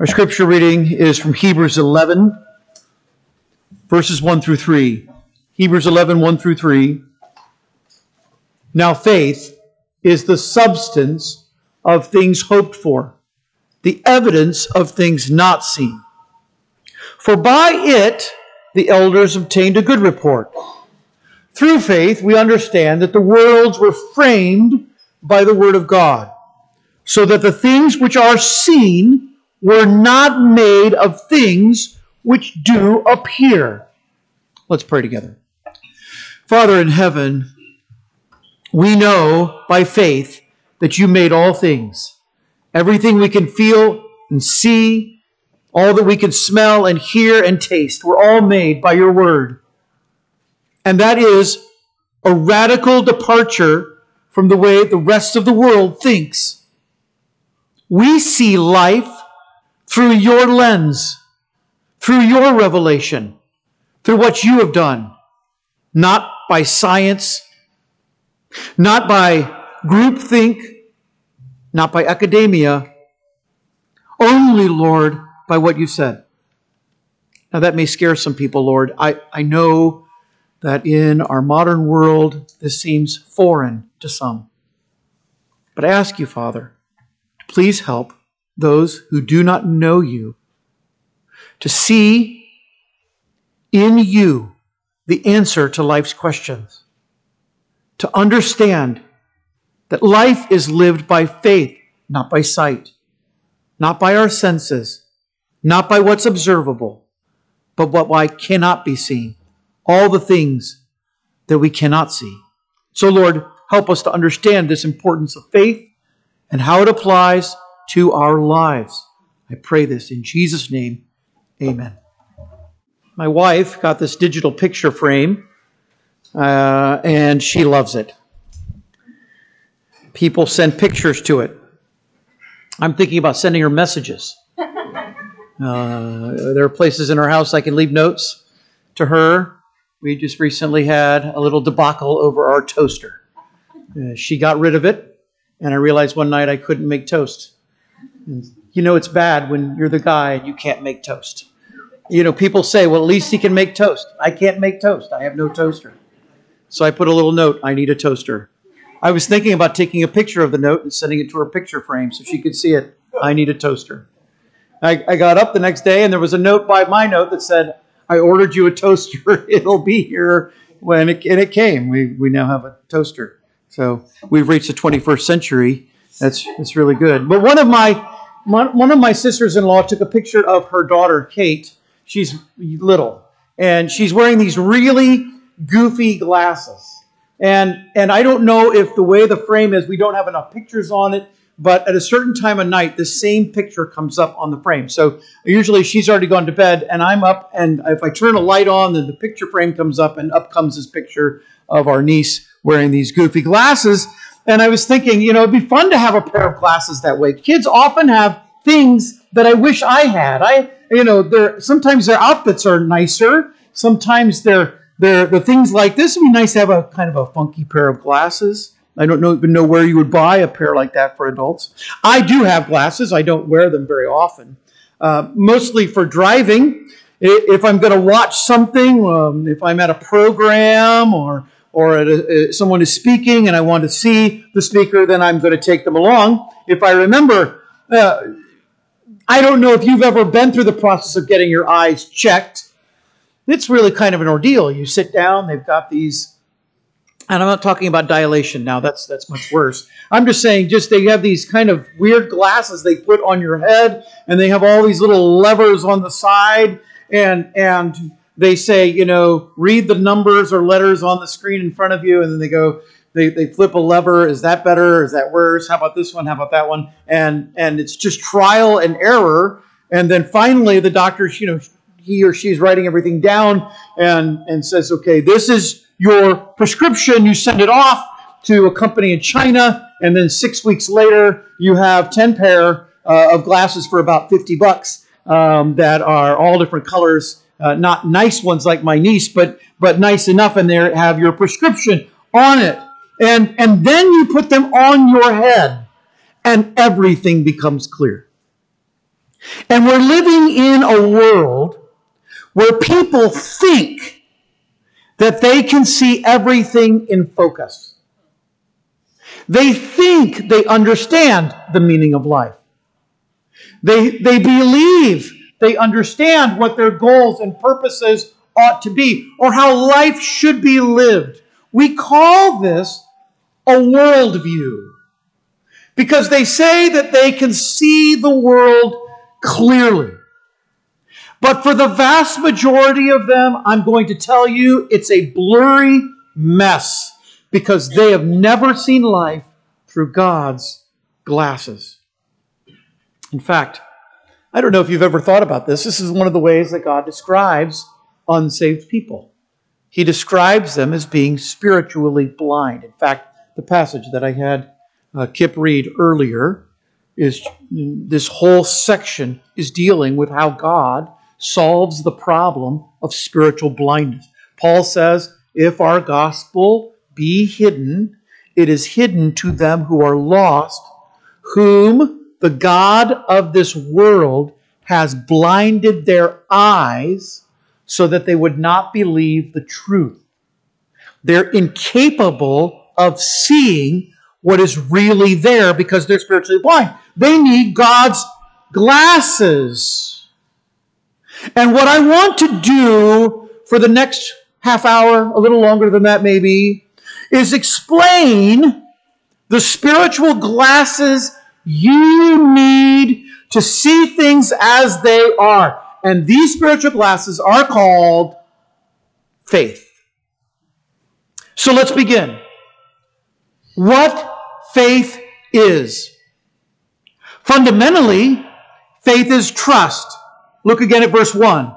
Our scripture reading is from Hebrews 11, verses 1 through 3. Hebrews 11, 1 through 3. Now, faith is the substance of things hoped for, the evidence of things not seen. For by it the elders obtained a good report. Through faith, we understand that the worlds were framed by the Word of God, so that the things which are seen were not made of things which do appear. Let's pray together. Father in heaven, we know by faith that you made all things. Everything we can feel and see, all that we can smell and hear and taste, were all made by your word. And that is a radical departure from the way the rest of the world thinks. We see life through your lens, through your revelation, through what you have done, not by science, not by groupthink, not by academia, only, Lord, by what you said. Now, that may scare some people, Lord. I, I know that in our modern world, this seems foreign to some. But I ask you, Father, to please help those who do not know you to see in you the answer to life's questions, to understand that life is lived by faith, not by sight, not by our senses, not by what's observable, but what cannot be seen, all the things that we cannot see. So, Lord, help us to understand this importance of faith and how it applies to our lives. I pray this in Jesus' name. Amen. My wife got this digital picture frame, uh, and she loves it. People send pictures to it. I'm thinking about sending her messages. Uh, there are places in our house I can leave notes to her. We just recently had a little debacle over our toaster. Uh, she got rid of it, and I realized one night I couldn't make toast. And you know it's bad when you're the guy and you can't make toast. You know, people say, well, at least he can make toast. I can't make toast. I have no toaster. So I put a little note, I need a toaster. I was thinking about taking a picture of the note and sending it to her picture frame so she could see it. I need a toaster. I, I got up the next day and there was a note by my note that said, I ordered you a toaster. It'll be here when it, and it came. We, we now have a toaster. So we've reached the 21st century. That's, that's really good. But one of my one of my sisters-in-law took a picture of her daughter Kate. She's little, and she's wearing these really goofy glasses. And and I don't know if the way the frame is, we don't have enough pictures on it. But at a certain time of night, the same picture comes up on the frame. So usually she's already gone to bed, and I'm up, and if I turn a light on, then the picture frame comes up, and up comes this picture of our niece wearing these goofy glasses. And I was thinking, you know, it'd be fun to have a pair of glasses that way. Kids often have things that I wish I had. I, you know, they're, sometimes their outfits are nicer. Sometimes they're, they're, the things like this would be nice to have a kind of a funky pair of glasses. I don't know, even know where you would buy a pair like that for adults. I do have glasses. I don't wear them very often, uh, mostly for driving. If I'm going to watch something, um, if I'm at a program or or a, someone is speaking and I want to see the speaker, then I'm going to take them along. If I remember, uh, I don't know if you've ever been through the process of getting your eyes checked. It's really kind of an ordeal. You sit down, they've got these, and I'm not talking about dilation now, that's, that's much worse. I'm just saying, just they have these kind of weird glasses they put on your head, and they have all these little levers on the side, and, and, they say, you know, read the numbers or letters on the screen in front of you, and then they go, they, they flip a lever. Is that better? Is that worse? How about this one? How about that one? And and it's just trial and error. And then finally, the doctor, you know, he or she's writing everything down and and says, okay, this is your prescription. You send it off to a company in China, and then six weeks later, you have ten pair uh, of glasses for about fifty bucks um, that are all different colors uh, not nice ones like my niece, but but nice enough and there have your prescription on it. And and then you put them on your head and everything becomes clear. And we're living in a world where people think that they can see everything in focus. They think they understand the meaning of life. They, they believe they understand what their goals and purposes ought to be or how life should be lived. We call this a worldview because they say that they can see the world clearly. But for the vast majority of them, I'm going to tell you it's a blurry mess because they have never seen life through God's glasses. In fact, I don't know if you've ever thought about this. This is one of the ways that God describes unsaved people. He describes them as being spiritually blind. In fact, the passage that I had uh, Kip read earlier is this whole section is dealing with how God solves the problem of spiritual blindness. Paul says, if our gospel be hidden, it is hidden to them who are lost, whom the God of this world has blinded their eyes so that they would not believe the truth. They're incapable of seeing what is really there because they're spiritually blind. They need God's glasses. And what I want to do for the next half hour, a little longer than that maybe, is explain the spiritual glasses you need to see things as they are. And these spiritual glasses are called faith. So let's begin. What faith is? Fundamentally, faith is trust. Look again at verse 1.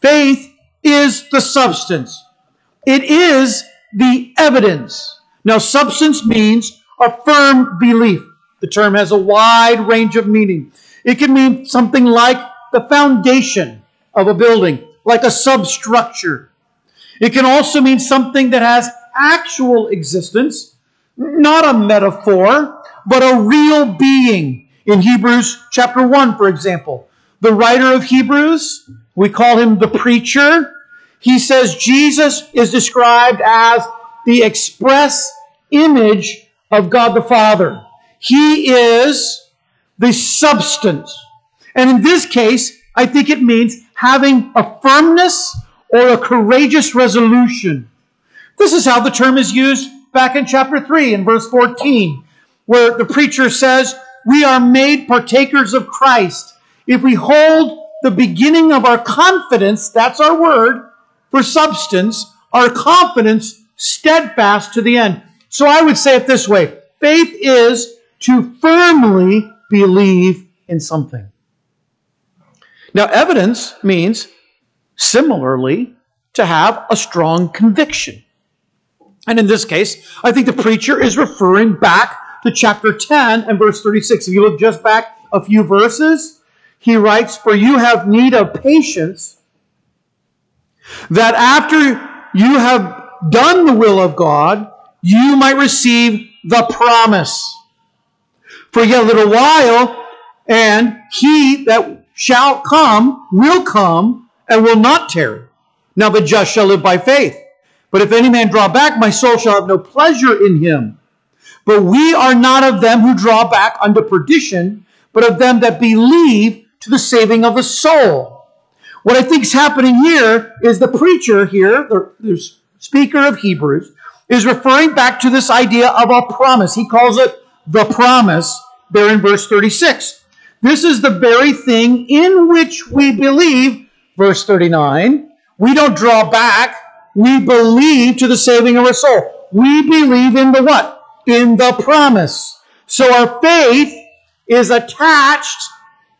Faith is the substance. It is the evidence. Now, substance means a firm belief. The term has a wide range of meaning. It can mean something like the foundation of a building, like a substructure. It can also mean something that has actual existence, not a metaphor, but a real being. In Hebrews chapter 1, for example, the writer of Hebrews, we call him the preacher, he says Jesus is described as the express image of God the Father. He is the substance. And in this case, I think it means having a firmness or a courageous resolution. This is how the term is used back in chapter 3 in verse 14, where the preacher says, We are made partakers of Christ if we hold the beginning of our confidence, that's our word for substance, our confidence steadfast to the end. So I would say it this way faith is to firmly believe in something. Now, evidence means similarly to have a strong conviction. And in this case, I think the preacher is referring back to chapter 10 and verse 36. If you look just back a few verses, he writes, For you have need of patience, that after you have done the will of God, you might receive the promise. For yet a little while, and he that shall come will come and will not tarry. Now the just shall live by faith. But if any man draw back, my soul shall have no pleasure in him. But we are not of them who draw back unto perdition, but of them that believe to the saving of the soul. What I think is happening here is the preacher here, the, the speaker of Hebrews, is referring back to this idea of a promise. He calls it the promise there in verse 36. This is the very thing in which we believe, verse 39. We don't draw back we believe to the saving of our soul. We believe in the what? In the promise. So our faith is attached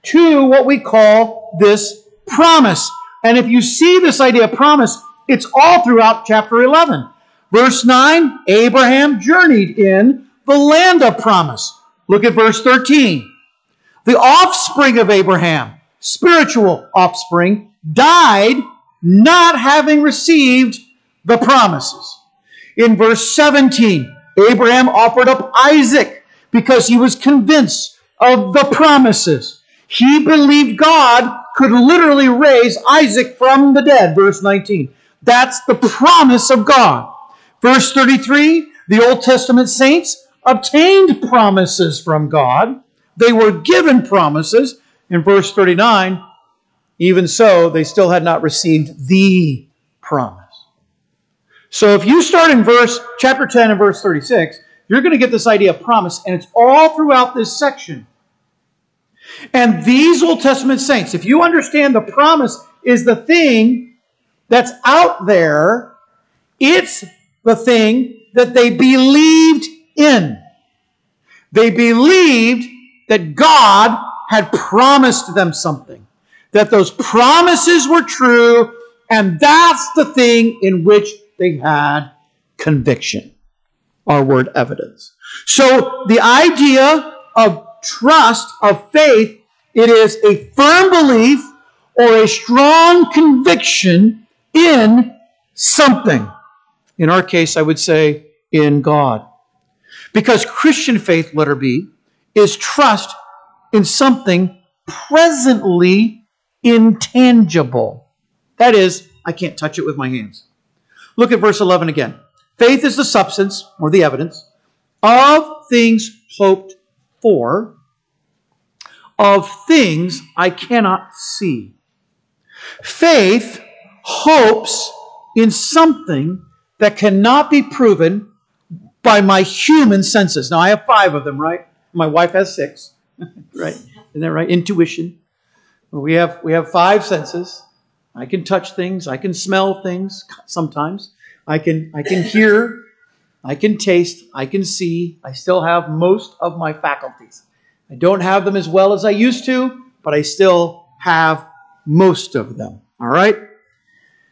to what we call this promise. And if you see this idea of promise, it's all throughout chapter 11. Verse 9 Abraham journeyed in the land of promise. Look at verse 13. The offspring of Abraham, spiritual offspring, died not having received the promises. In verse 17, Abraham offered up Isaac because he was convinced of the promises. He believed God could literally raise Isaac from the dead, verse 19. That's the promise of God. Verse 33 the Old Testament saints obtained promises from God. They were given promises. In verse 39, even so, they still had not received the promise. So if you start in verse chapter 10 and verse 36, you're going to get this idea of promise, and it's all throughout this section. And these Old Testament saints, if you understand the promise is the thing that's out there, it's the thing that they believed in. They believed that God had promised them something, that those promises were true, and that's the thing in which they had conviction. Our word evidence. So the idea of trust, of faith, it is a firm belief or a strong conviction in something. In our case, I would say in God. Because Christian faith, letter B, is trust in something presently intangible. That is, I can't touch it with my hands. Look at verse 11 again. Faith is the substance, or the evidence, of things hoped for, of things I cannot see. Faith hopes in something that cannot be proven by my human senses. Now, I have five of them, right? My wife has six, right? Isn't that right? Intuition. We have, we have five senses. I can touch things. I can smell things sometimes. I can, I can hear. I can taste. I can see. I still have most of my faculties. I don't have them as well as I used to, but I still have most of them. All right?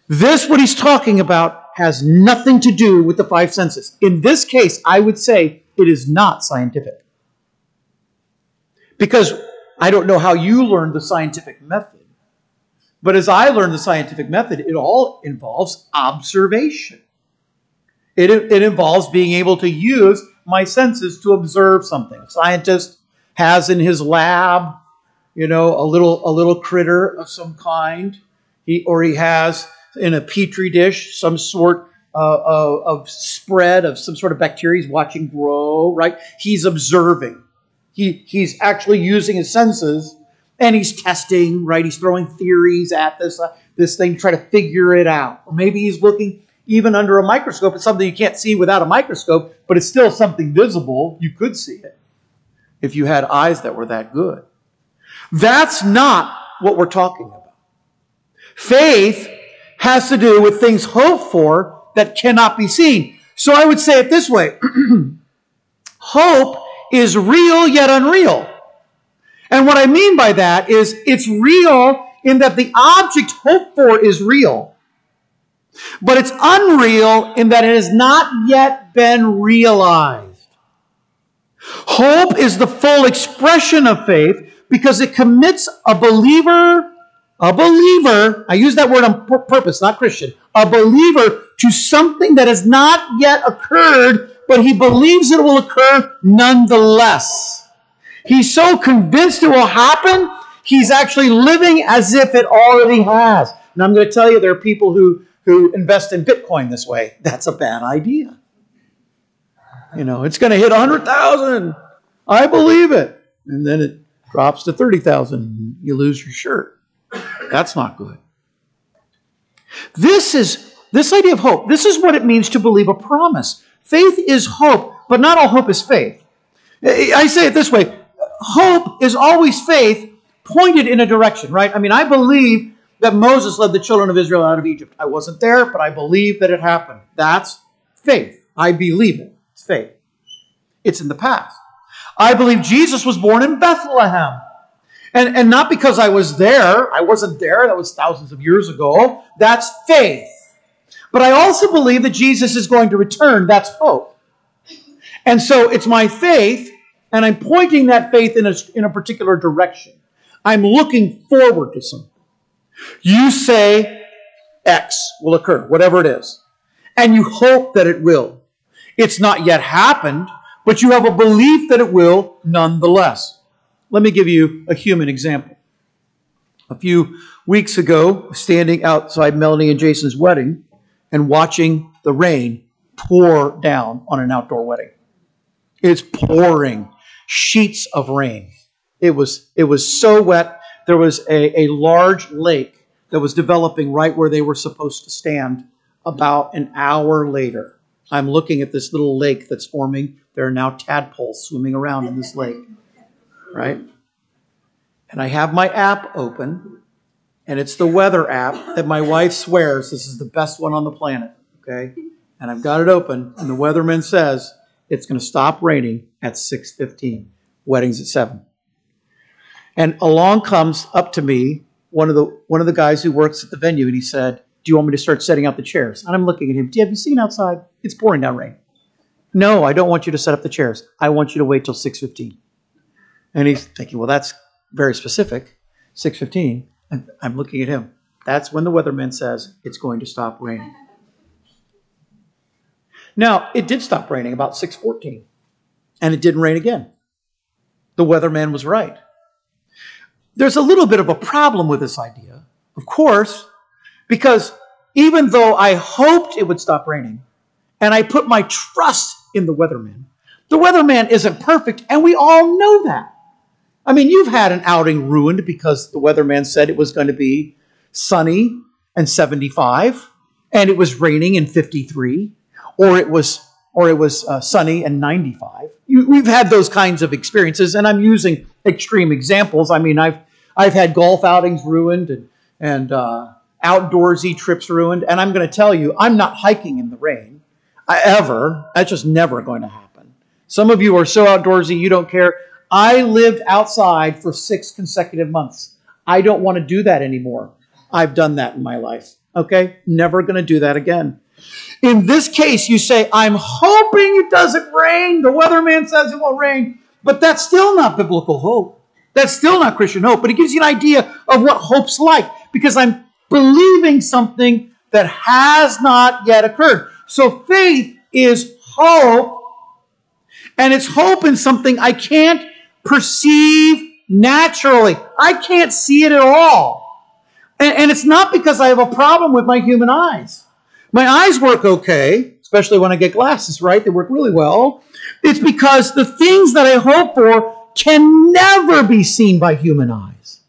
This, what he's talking about, has nothing to do with the five senses. In this case, I would say it is not scientific. Because I don't know how you learned the scientific method, but as I learned the scientific method, it all involves observation. It, it involves being able to use my senses to observe something. A scientist has in his lab, you know, a little a little critter of some kind, he, or he has in a petri dish some sort uh, of, of spread of some sort of bacteria he's watching grow. Right? He's observing. He he's actually using his senses and he's testing. Right? He's throwing theories at this uh, this thing to try to figure it out. Or maybe he's looking even under a microscope. It's something you can't see without a microscope, but it's still something visible. You could see it if you had eyes that were that good. That's not what we're talking about. Faith has to do with things hoped for that cannot be seen. So I would say it this way hope is real yet unreal. And what I mean by that is it's real in that the object hoped for is real. But it's unreal in that it has not yet been realized. Hope is the full expression of faith because it commits a believer, a believer, I use that word on purpose, not Christian, a believer to something that has not yet occurred, but he believes it will occur nonetheless. He's so convinced it will happen, he's actually living as if it already has. And I'm going to tell you, there are people who, who invest in Bitcoin this way. That's a bad idea. You know, it's going to hit 100,000. I believe it. And then it drops to 30,000. You lose your shirt. That's not good. This is this idea of hope. This is what it means to believe a promise. Faith is hope, but not all hope is faith. I say it this way hope is always faith pointed in a direction, right? I mean, I believe that Moses led the children of Israel out of Egypt. I wasn't there, but I believe that it happened. That's faith. I believe it It's faith. It's in the past. I believe Jesus was born in Bethlehem. And, and not because I was there, I wasn't there, that was thousands of years ago. That's faith. But I also believe that Jesus is going to return. That's hope. And so it's my faith, and I'm pointing that faith in a, in a particular direction. I'm looking forward to something. You say X will occur, whatever it is, and you hope that it will. It's not yet happened, but you have a belief that it will nonetheless. Let me give you a human example. A few weeks ago, standing outside Melanie and Jason's wedding and watching the rain pour down on an outdoor wedding. It's pouring sheets of rain. It was, it was so wet. There was a, a large lake that was developing right where they were supposed to stand about an hour later. I'm looking at this little lake that's forming. There are now tadpoles swimming around in this lake, right? And I have my app open, and it's the weather app that my wife swears this is the best one on the planet, okay? And I've got it open, and the weatherman says it's going to stop raining at 6:15. Wedding's at 7. And along comes up to me one of the one of the guys who works at the venue, and he said, "Do you want me to start setting out the chairs?" And I'm looking at him. Have you seen outside? It's pouring down rain. No, I don't want you to set up the chairs. I want you to wait till 6:15. And he's thinking, well, that's very specific. 6:15. And I'm looking at him. That's when the weatherman says it's going to stop raining. Now, it did stop raining about 6:14, and it didn't rain again. The weatherman was right. There's a little bit of a problem with this idea, of course, because even though I hoped it would stop raining, and I put my trust in the weatherman, the weatherman isn't perfect, and we all know that. I mean, you've had an outing ruined because the weatherman said it was going to be sunny and 75, and it was raining and 53, or it was or it was uh, sunny and 95. You, we've had those kinds of experiences, and I'm using extreme examples. I mean, I've I've had golf outings ruined and and uh, outdoorsy trips ruined, and I'm going to tell you, I'm not hiking in the rain I, ever. That's just never going to happen. Some of you are so outdoorsy you don't care. I lived outside for six consecutive months. I don't want to do that anymore. I've done that in my life. Okay? Never going to do that again. In this case, you say, I'm hoping it doesn't rain. The weatherman says it will rain. But that's still not biblical hope. That's still not Christian hope. But it gives you an idea of what hope's like because I'm believing something that has not yet occurred. So faith is hope, and it's hope in something I can't perceive naturally. I can't see it at all. And, and it's not because I have a problem with my human eyes. My eyes work okay, especially when I get glasses, right? They work really well. It's because the things that I hope for can never be seen by human eyes.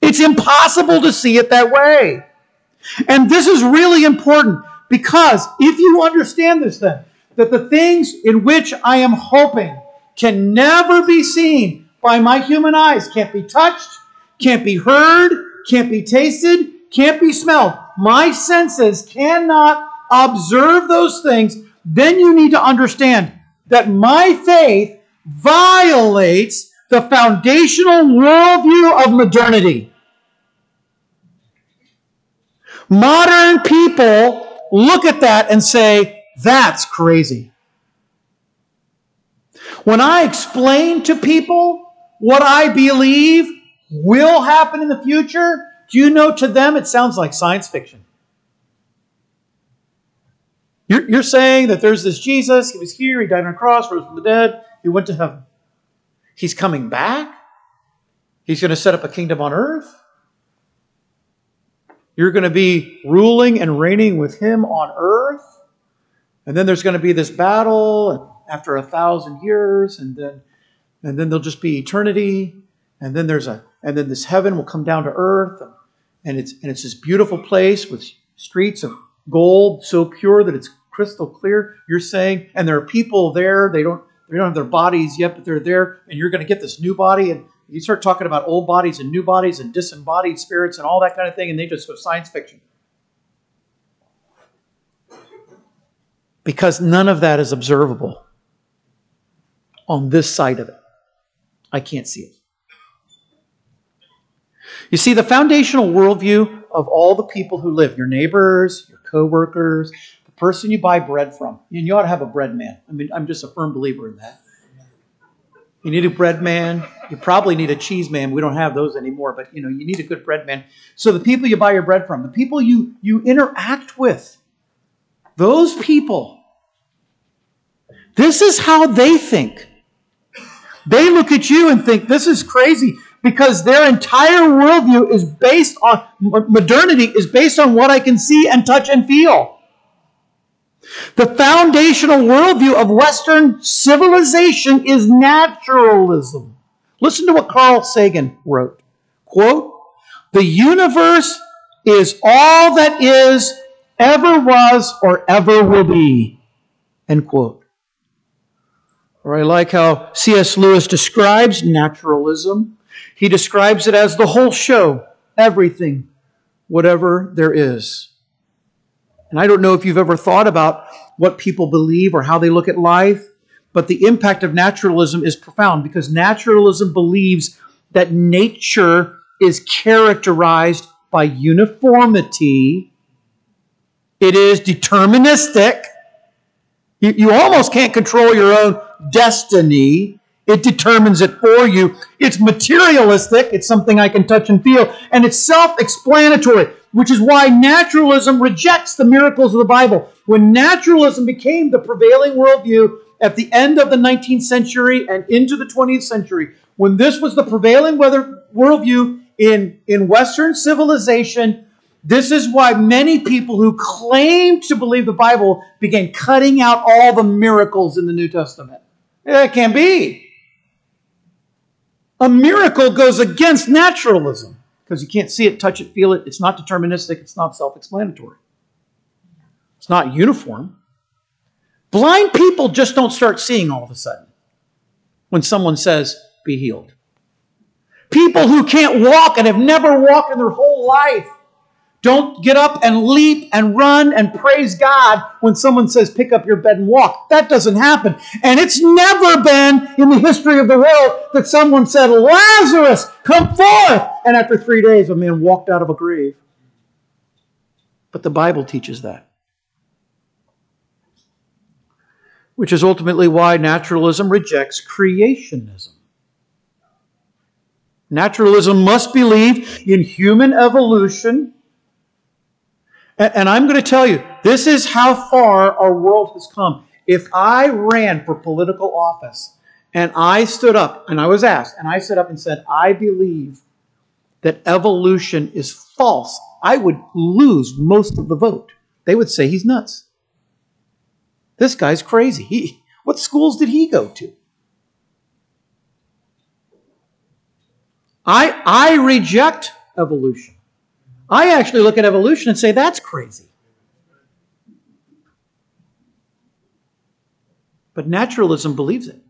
It's impossible to see it that way. And this is really important because if you understand this, then, that the things in which I am hoping can never be seen by my human eyes, can't be touched, can't be heard, can't be tasted, can't be smelled. My senses cannot observe those things. Then you need to understand that my faith violates the foundational worldview of modernity. Modern people look at that and say, that's crazy. When I explain to people what I believe will happen in the future, do you know to them it sounds like science fiction? You're, you're saying that there's this Jesus, he was here, he died on a cross, rose from the dead, he went to heaven. He's coming back? He's going to set up a kingdom on earth? You're going to be ruling and reigning with him on earth? And then there's going to be this battle after a thousand years, and then and then there'll just be eternity, and then there's a and then this heaven will come down to earth, and, and it's and it's this beautiful place with streets of gold so pure that it's crystal clear. You're saying, and there are people there. They don't they don't have their bodies yet, but they're there, and you're going to get this new body. And you start talking about old bodies and new bodies and disembodied spirits and all that kind of thing, and they just go science fiction. Because none of that is observable on this side of it. I can't see it. You see, the foundational worldview of all the people who live, your neighbors, your coworkers, the person you buy bread from, and you ought to have a bread man. I mean, I'm just a firm believer in that. You need a bread man. You probably need a cheese man. We don't have those anymore, but you know, you need a good bread man. So the people you buy your bread from, the people you, you interact with, those people, this is how they think. They look at you and think this is crazy because their entire worldview is based on modernity is based on what I can see and touch and feel. The foundational worldview of Western civilization is naturalism. Listen to what Carl Sagan wrote. Quote, the universe is all that is, ever was, or ever will be. End quote. Or I like how C.S. Lewis describes naturalism. He describes it as the whole show, everything, whatever there is. And I don't know if you've ever thought about what people believe or how they look at life, but the impact of naturalism is profound because naturalism believes that nature is characterized by uniformity, it is deterministic. You, you almost can't control your own destiny. It determines it for you. It's materialistic. It's something I can touch and feel. And it's self explanatory, which is why naturalism rejects the miracles of the Bible. When naturalism became the prevailing worldview at the end of the 19th century and into the 20th century, when this was the prevailing worldview in, in Western civilization, this is why many people who claimed to believe the Bible began cutting out all the miracles in the New Testament. It can't be. A miracle goes against naturalism because you can't see it, touch it, feel it. It's not deterministic, it's not self explanatory, it's not uniform. Blind people just don't start seeing all of a sudden when someone says, be healed. People who can't walk and have never walked in their whole life don't get up and leap and run and praise God when someone says, pick up your bed and walk. That doesn't happen. And it's never been in the history of the world that someone said, Lazarus, come forth. And after three days, a man walked out of a grave. But the Bible teaches that. Which is ultimately why naturalism rejects creationism. Naturalism must believe in human evolution and I'm going to tell you, this is how far our world has come. If I ran for political office and I stood up and I was asked, and I stood up and said, I believe that evolution is false, I would lose most of the vote. They would say he's nuts. This guy's crazy. He, what schools did he go to? I, I reject evolution. I actually look at evolution and say that's crazy. But naturalism believes it.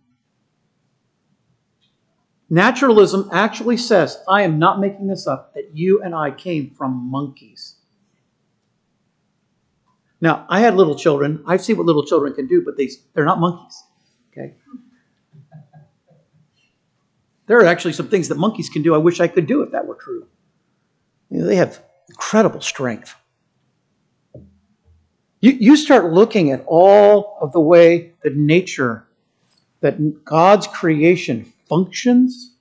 Naturalism actually says, I am not making this up, that you and I came from monkeys. Now, I had little children. I see what little children can do, but they, they're not monkeys. Okay? There are actually some things that monkeys can do I wish I could do if that were true. They have incredible strength. You, you start looking at all of the way that nature, that God's creation functions,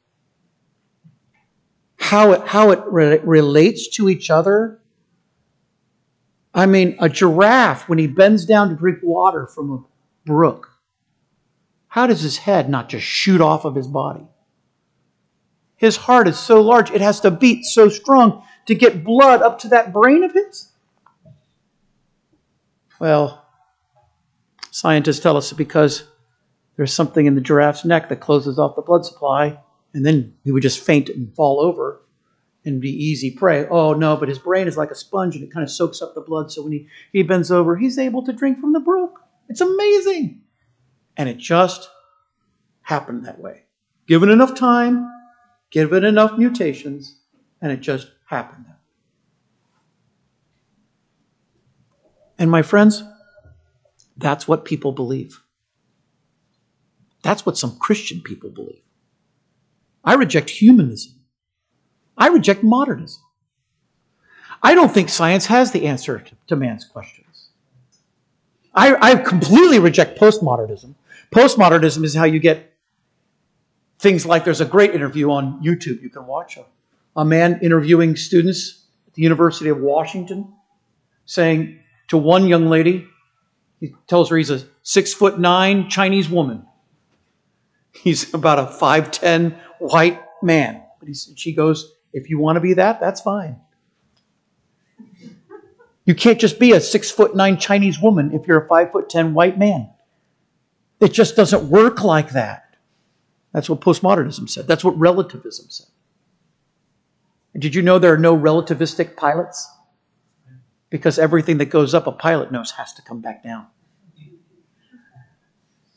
how it, how it re- relates to each other. I mean, a giraffe, when he bends down to drink water from a brook, how does his head not just shoot off of his body? His heart is so large, it has to beat so strong to get blood up to that brain of his? Well, scientists tell us because there's something in the giraffe's neck that closes off the blood supply, and then he would just faint and fall over and be easy prey. Oh no, but his brain is like a sponge and it kind of soaks up the blood. So when he, he bends over, he's able to drink from the brook. It's amazing. And it just happened that way. Given enough time, given enough mutations, and it just happened. And my friends, that's what people believe. That's what some Christian people believe. I reject humanism. I reject modernism. I don't think science has the answer to, to man's questions. I, I completely reject postmodernism. Postmodernism is how you get things like there's a great interview on YouTube you can watch a man interviewing students at the University of Washington, saying to one young lady, he tells her he's a six foot nine Chinese woman. He's about a 5'10 white man. But he, she goes, If you want to be that, that's fine. You can't just be a six foot nine Chinese woman if you're a five foot ten white man. It just doesn't work like that. That's what postmodernism said. That's what relativism said. Did you know there are no relativistic pilots? Because everything that goes up a pilot knows has to come back down.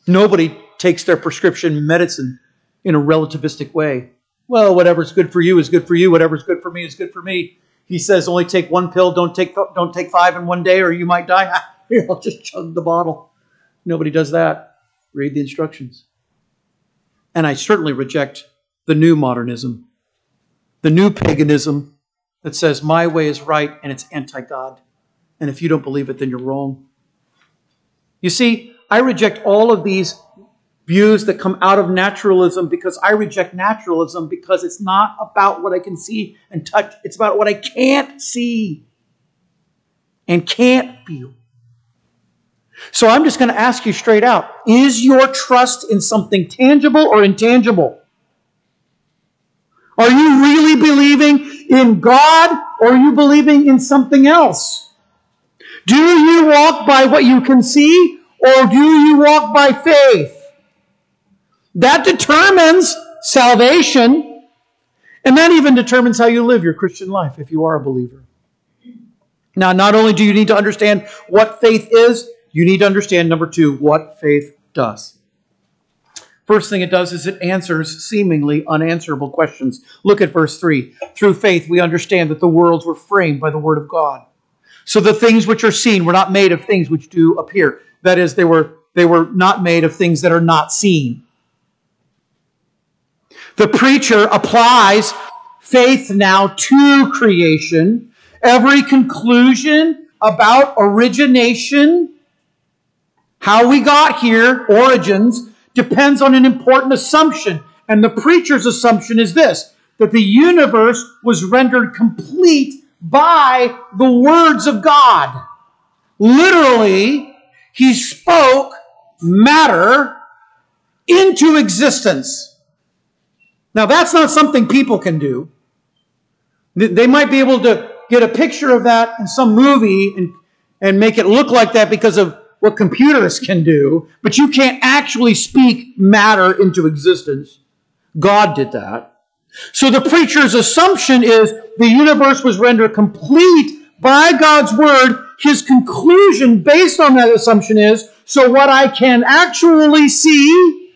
Nobody takes their prescription medicine in a relativistic way. Well, whatever's good for you is good for you. Whatever's good for me is good for me. He says only take one pill, don't take don't take five in one day, or you might die. I'll just chug the bottle. Nobody does that. Read the instructions. And I certainly reject the new modernism, the new paganism that says my way is right and it's anti God. And if you don't believe it, then you're wrong. You see, I reject all of these views that come out of naturalism because I reject naturalism because it's not about what I can see and touch, it's about what I can't see and can't feel. So I'm just going to ask you straight out is your trust in something tangible or intangible? Are you really believing in God or are you believing in something else? Do you walk by what you can see or do you walk by faith? That determines salvation. And that even determines how you live your Christian life if you are a believer. Now, not only do you need to understand what faith is, you need to understand, number two, what faith does. First thing it does is it answers seemingly unanswerable questions. Look at verse 3. Through faith, we understand that the worlds were framed by the Word of God. So the things which are seen were not made of things which do appear. That is, they were, they were not made of things that are not seen. The preacher applies faith now to creation. Every conclusion about origination, how we got here, origins, depends on an important assumption. And the preacher's assumption is this that the universe was rendered complete by the words of God. Literally, he spoke matter into existence. Now, that's not something people can do. They might be able to get a picture of that in some movie and, and make it look like that because of what computers can do, but you can't actually speak matter into existence. God did that. So the preacher's assumption is the universe was rendered complete by God's word. His conclusion based on that assumption is so what I can actually see,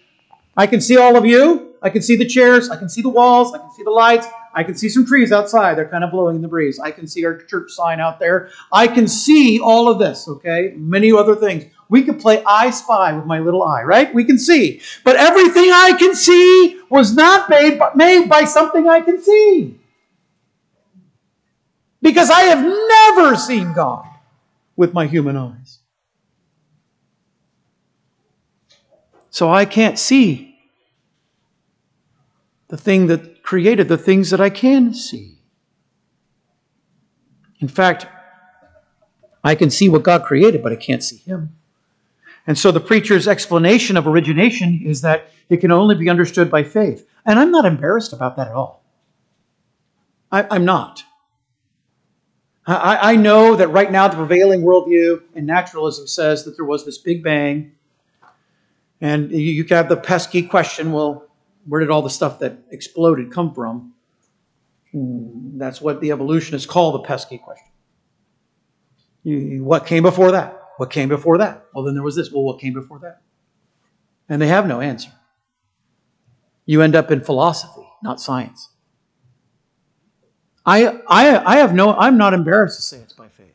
I can see all of you, I can see the chairs. I can see the walls. I can see the lights. I can see some trees outside. They're kind of blowing in the breeze. I can see our church sign out there. I can see all of this, okay? Many other things. We could play I Spy with my little eye, right? We can see. But everything I can see was not made, but made by something I can see. Because I have never seen God with my human eyes. So I can't see the thing that created the things that I can see. In fact, I can see what God created, but I can't see Him. And so the preacher's explanation of origination is that it can only be understood by faith. And I'm not embarrassed about that at all. I, am not. I, I know that right now the prevailing worldview in naturalism says that there was this big bang. And you, you have the pesky question well, where did all the stuff that exploded come from? That's what the evolutionists call the pesky question. what came before that? What came before that? Well, then there was this. Well, what came before that? And they have no answer. You end up in philosophy, not science. I, I, I have no, I'm not embarrassed to say it's by faith.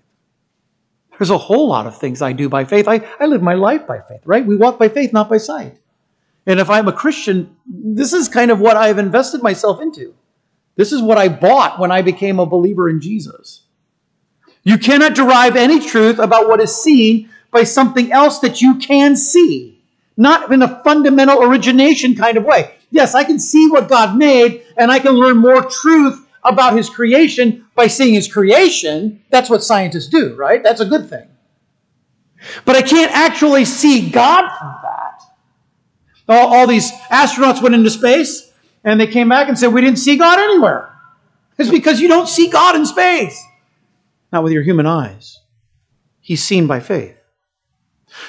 There's a whole lot of things I do by faith. I, I live my life by faith, right? We walk by faith, not by sight. And if I'm a Christian, this is kind of what I've invested myself into. This is what I bought when I became a believer in Jesus. You cannot derive any truth about what is seen by something else that you can see, not in a fundamental origination kind of way. Yes, I can see what God made, and I can learn more truth about His creation by seeing His creation. That's what scientists do, right? That's a good thing. But I can't actually see God from that. All, all these astronauts went into space and they came back and said, We didn't see God anywhere. It's because you don't see God in space, not with your human eyes. He's seen by faith.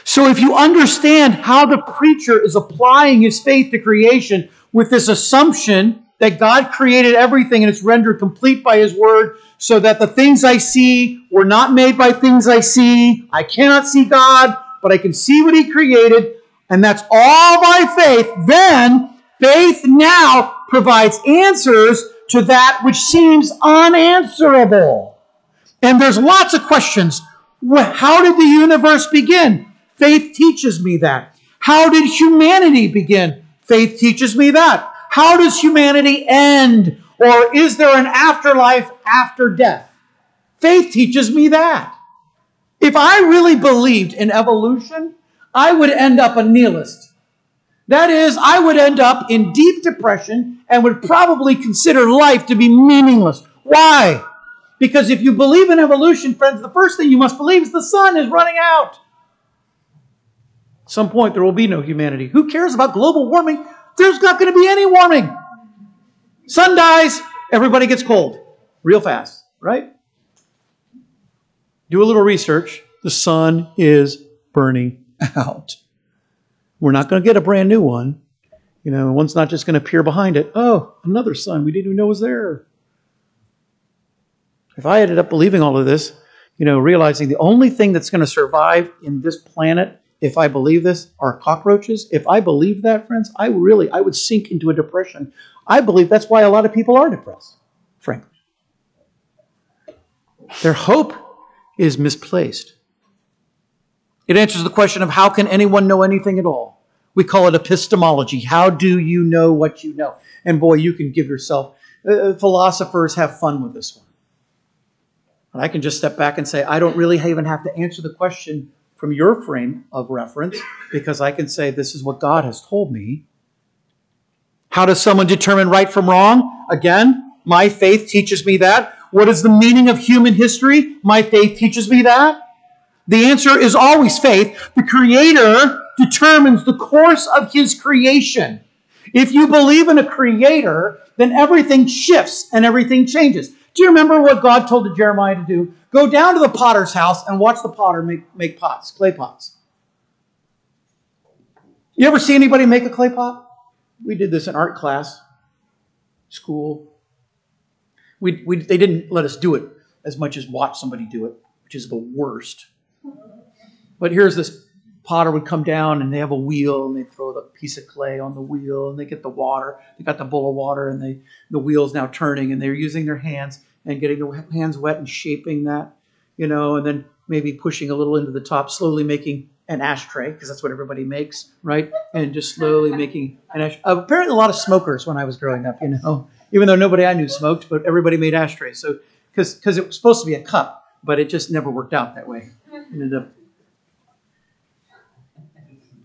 So if you understand how the preacher is applying his faith to creation with this assumption that God created everything and it's rendered complete by his word, so that the things I see were not made by things I see, I cannot see God, but I can see what he created, and that's all by faith, then faith now provides answers to that which seems unanswerable. And there's lots of questions. How did the universe begin? Faith teaches me that. How did humanity begin? Faith teaches me that. How does humanity end? Or is there an afterlife after death? Faith teaches me that. If I really believed in evolution, I would end up a nihilist. That is, I would end up in deep depression and would probably consider life to be meaningless. Why? Because if you believe in evolution, friends, the first thing you must believe is the sun is running out. At some point, there will be no humanity. Who cares about global warming? There's not going to be any warming. Sun dies, everybody gets cold real fast, right? Do a little research. The sun is burning out. We're not going to get a brand new one. You know, one's not just going to appear behind it. Oh, another sun we didn't even know was there. If I ended up believing all of this, you know, realizing the only thing that's going to survive in this planet, if I believe this, are cockroaches. If I believe that, friends, I really, I would sink into a depression. I believe that's why a lot of people are depressed, frankly. Their hope is misplaced. It answers the question of how can anyone know anything at all? We call it epistemology. How do you know what you know? And boy, you can give yourself, uh, uh philosophers have fun with this one. And I can just step back and say, I don't really even have to answer the question from your frame of reference because I can say, this is what God has told me. How does someone determine right from wrong? Again, my faith teaches me that. What is the meaning of human history? My faith teaches me that. The answer is always faith. The Creator determines the course of His creation. If you believe in a Creator, then everything shifts and everything changes. Do you remember what God told Jeremiah to do? Go down to the potter's house and watch the potter make, make pots, clay pots. You ever see anybody make a clay pot? We did this in art class, school. We, we, they didn't let us do it as much as watch somebody do it, which is the worst. But here's this potter would come down and they have a wheel and they throw the piece of clay on the wheel and they get the water. They got the bowl of water and they the wheel's now turning and they're using their hands and getting their hands wet and shaping that, you know, and then maybe pushing a little into the top, slowly making an ashtray because that's what everybody makes, right? And just slowly making an ashtray. Uh, apparently, a lot of smokers when I was growing up, you know, even though nobody I knew smoked, but everybody made ashtrays. So because because it was supposed to be a cup, but it just never worked out that way.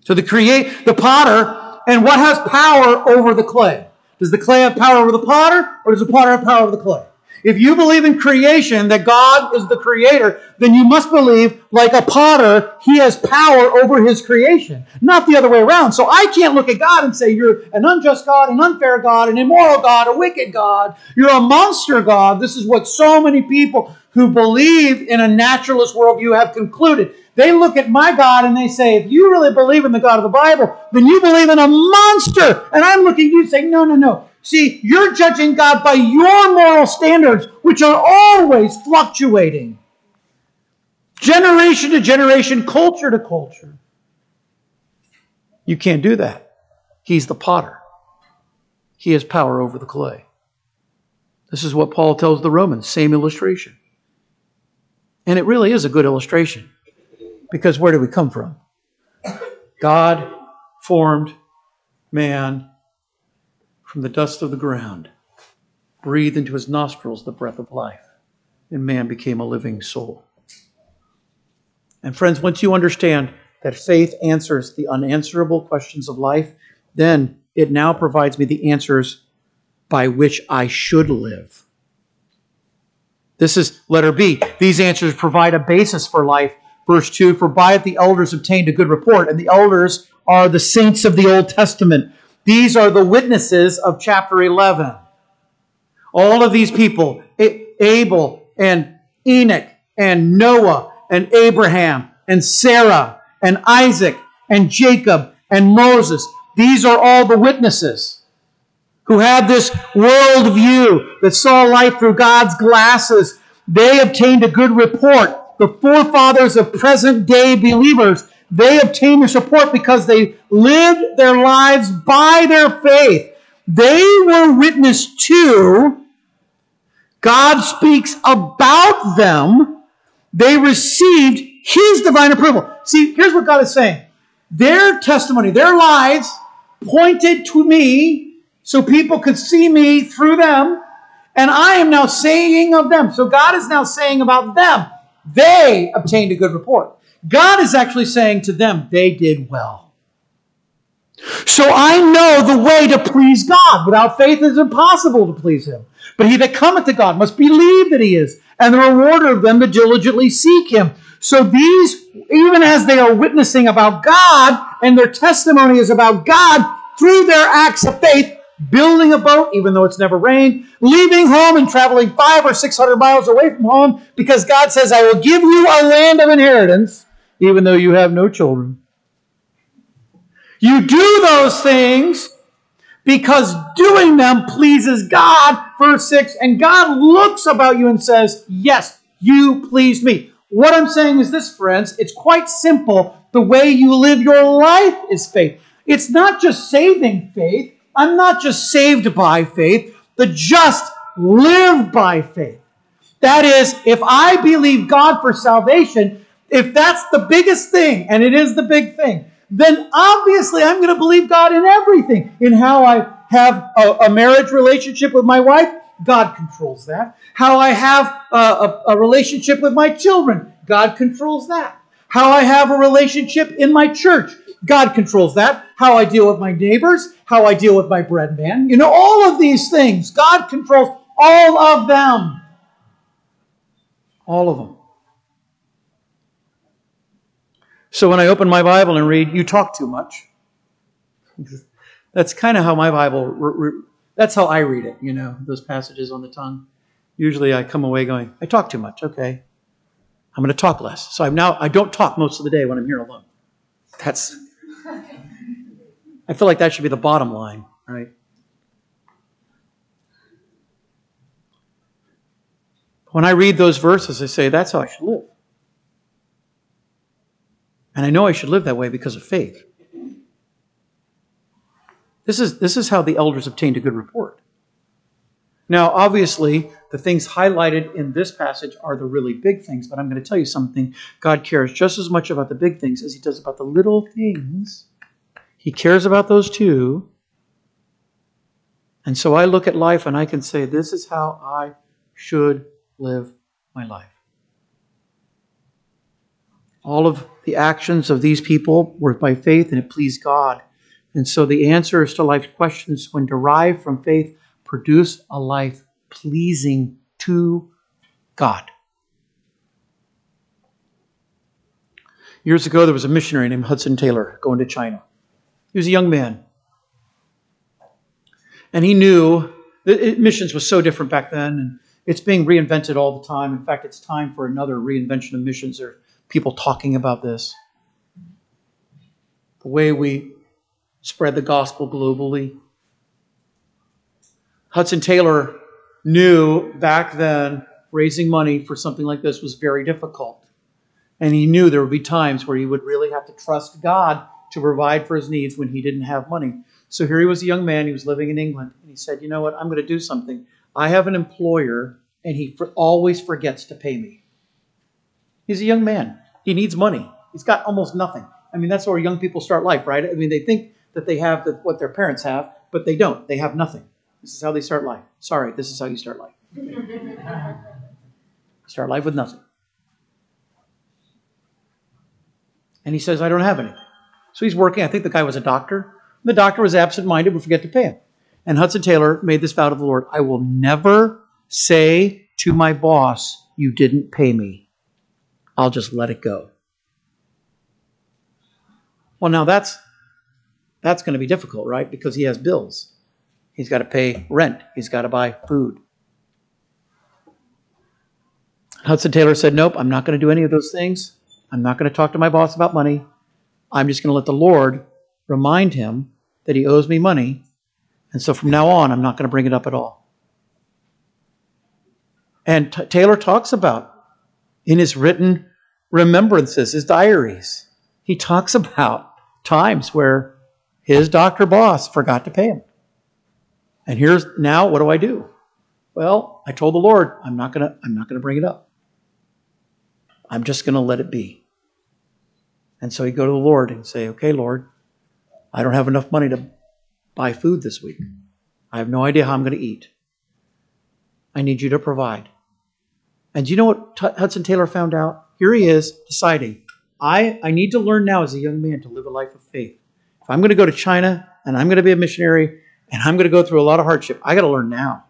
So the create the potter, and what has power over the clay? Does the clay have power over the potter, or does the potter have power over the clay? If you believe in creation, that God is the creator, then you must believe, like a potter, he has power over his creation, not the other way around. So I can't look at God and say, You're an unjust God, an unfair God, an immoral God, a wicked God. You're a monster God. This is what so many people who believe in a naturalist worldview have concluded. They look at my God and they say, If you really believe in the God of the Bible, then you believe in a monster. And I'm looking at you saying, No, no, no. See, you're judging God by your moral standards, which are always fluctuating. Generation to generation, culture to culture. You can't do that. He's the potter, He has power over the clay. This is what Paul tells the Romans, same illustration. And it really is a good illustration because where do we come from? God formed man from the dust of the ground, breathed into his nostrils the breath of life, and man became a living soul. And friends, once you understand that faith answers the unanswerable questions of life, then it now provides me the answers by which I should live. This is letter B. These answers provide a basis for life. Verse 2 For by it the elders obtained a good report, and the elders are the saints of the Old Testament. These are the witnesses of chapter 11. All of these people, Abel and Enoch and Noah and Abraham and Sarah and Isaac and Jacob and Moses, these are all the witnesses who had this world view that saw life through God's glasses. They obtained a good report. The forefathers of present day believers, they obtained this report because they lived their lives by their faith. They were witness to. God speaks about them. They received His divine approval. See, here's what God is saying. Their testimony, their lives pointed to me so people could see me through them. And I am now saying of them. So God is now saying about them, they obtained a good report. God is actually saying to them, they did well. So I know the way to please God. Without faith, it is impossible to please Him. But he that cometh to God must believe that He is, and the rewarder of them that diligently seek Him. So these, even as they are witnessing about God, and their testimony is about God, through their acts of faith, building a boat, even though it's never rained, leaving home and traveling five or six hundred miles away from home because God says, I will give you a land of inheritance, even though you have no children. You do those things because doing them pleases God, verse 6, and God looks about you and says, Yes, you please me. What I'm saying is this, friends, it's quite simple. The way you live your life is faith. It's not just saving faith, I'm not just saved by faith, the just live by faith. That is, if I believe God for salvation, if that's the biggest thing, and it is the big thing, then obviously I'm going to believe God in everything. In how I have a, a marriage relationship with my wife, God controls that. How I have a, a, a relationship with my children, God controls that. How I have a relationship in my church, God controls that. How I deal with my neighbors, how I deal with my bread man. You know, all of these things, God controls all of them. All of them. So when I open my Bible and read, you talk too much. That's kind of how my Bible, that's how I read it, you know, those passages on the tongue. Usually I come away going, I talk too much. Okay. I'm going to talk less. So I'm now, I don't talk most of the day when I'm here alone. That's, I feel like that should be the bottom line, right? When I read those verses, I say, that's how I should live. And I know I should live that way because of faith. This is, this is how the elders obtained a good report. Now, obviously, the things highlighted in this passage are the really big things, but I'm going to tell you something. God cares just as much about the big things as he does about the little things. He cares about those two. And so I look at life and I can say, this is how I should live my life. All of the actions of these people were by faith and it pleased God. And so the answers to life's questions, when derived from faith, produce a life pleasing to God. Years ago, there was a missionary named Hudson Taylor going to China. He was a young man. And he knew missions was so different back then, and it's being reinvented all the time. In fact, it's time for another reinvention of missions. There are people talking about this. The way we spread the gospel globally. Hudson Taylor knew back then raising money for something like this was very difficult. And he knew there would be times where he would really have to trust God to provide for his needs when he didn't have money. So here he was a young man, he was living in England, and he said, You know what? I'm going to do something. I have an employer, and he for, always forgets to pay me. He's a young man, he needs money. He's got almost nothing. I mean, that's where young people start life, right? I mean, they think that they have the, what their parents have, but they don't. They have nothing. This is how they start life. Sorry, this is how you start life. start life with nothing. And he says, I don't have anything. So he's working. I think the guy was a doctor. The doctor was absent minded, would forget to pay him. And Hudson Taylor made this vow to the Lord I will never say to my boss, You didn't pay me. I'll just let it go. Well, now that's That's going to be difficult, right? Because he has bills. He's got to pay rent, he's got to buy food. Hudson Taylor said, Nope, I'm not going to do any of those things. I'm not going to talk to my boss about money. I'm just going to let the Lord remind him that he owes me money. And so from now on, I'm not going to bring it up at all. And T- Taylor talks about in his written remembrances, his diaries, he talks about times where his doctor boss forgot to pay him. And here's now what do I do? Well, I told the Lord, I'm not going to I'm not going to bring it up. I'm just going to let it be. And so you go to the Lord and say, "Okay, Lord, I don't have enough money to buy food this week. I have no idea how I'm going to eat. I need you to provide." And do you know what T- Hudson Taylor found out? Here he is deciding, I, I need to learn now as a young man to live a life of faith. If I'm going to go to China and I'm going to be a missionary and I'm going to go through a lot of hardship, I got to learn now.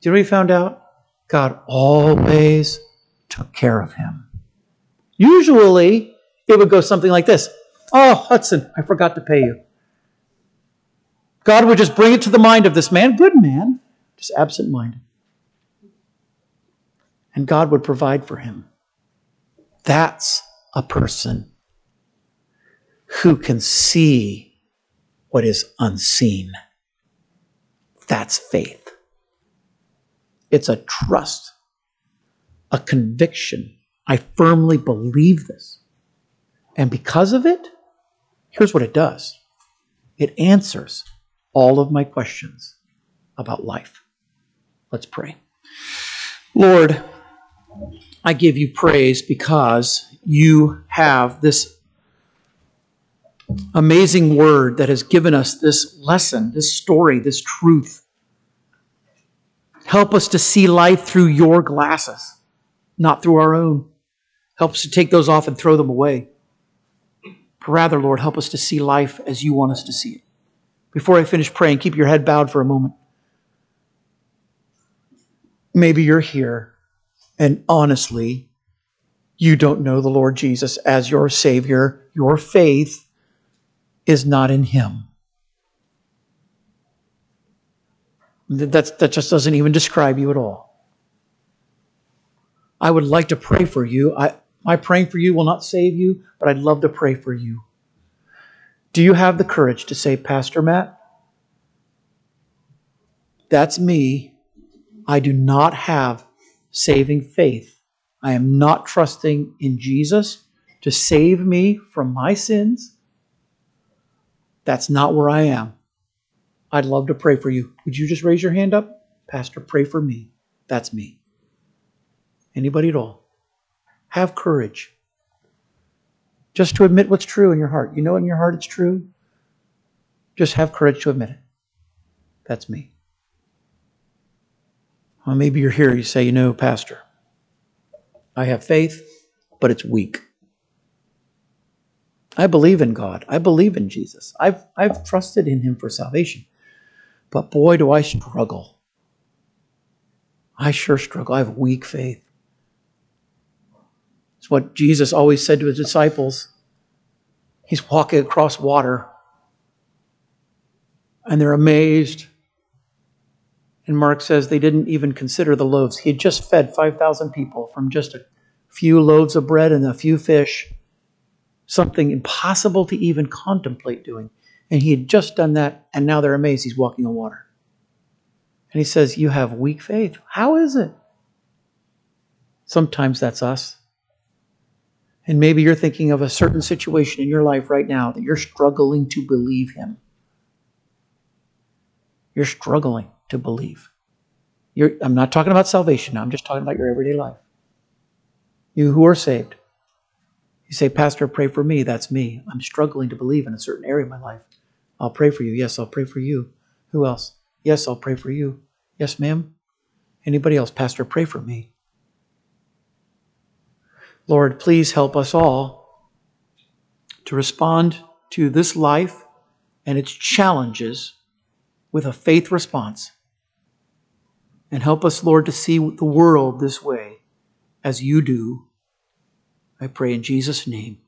Do you know what he found out? God always took care of him. Usually, it would go something like this Oh, Hudson, I forgot to pay you. God would just bring it to the mind of this man, good man, just absent minded and God would provide for him. That's a person who can see what is unseen. That's faith. It's a trust, a conviction. I firmly believe this. And because of it, here's what it does it answers all of my questions about life. Let's pray. Lord, I give you praise because you have this amazing word that has given us this lesson, this story, this truth. Help us to see life through your glasses, not through our own. Help us to take those off and throw them away. But rather, Lord, help us to see life as you want us to see it. Before I finish praying, keep your head bowed for a moment. Maybe you're here and honestly, you don't know the Lord Jesus as your Savior, your faith is not in Him. That's, that just doesn't even describe you at all. I would like to pray for you. I, my praying for you will not save you, but I'd love to pray for you. Do you have the courage to say, Pastor Matt, that's me. I do not have saving faith. I am not trusting in Jesus to save me from my sins. That's not where I am. I'd love to pray for you. Would you just raise your hand up? Pastor, pray for me. That's me. Anybody at all? Have courage. Just to admit what's true in your heart. You know in your heart it's true. Just have courage to admit it. That's me. Well, maybe you're here, you say, you know, Pastor, I have faith, but it's weak. I believe in God. I believe in Jesus. I've, I've trusted in Him for salvation. But boy, do I struggle. I sure struggle. I have weak faith. What Jesus always said to his disciples. He's walking across water, and they're amazed and Mark says they didn't even consider the loaves. He had just fed 5,000 people from just a few loaves of bread and a few fish, something impossible to even contemplate doing. And he had just done that, and now they're amazed he's walking on water. And he says, You have weak faith. How is it? Sometimes that's us. And maybe you're thinking of a certain situation in your life right now that you're struggling to believe him. You're struggling to believe. You're, I'm not talking about salvation now, I'm just talking about your everyday life. You who are saved, you say, Pastor, pray for me. That's me. I'm struggling to believe in a certain area of my life. I'll pray for you. Yes, I'll pray for you. Who else? Yes, I'll pray for you. Yes, ma'am. Anybody else? Pastor, pray for me. Lord, please help us all to respond to this life and its challenges with a faith response. And help us, Lord, to see the world this way as you do. I pray in Jesus' name.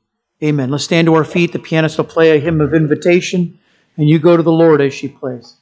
Amen. Let's stand to our feet. The pianist will play a hymn of invitation, and you go to the Lord as she plays.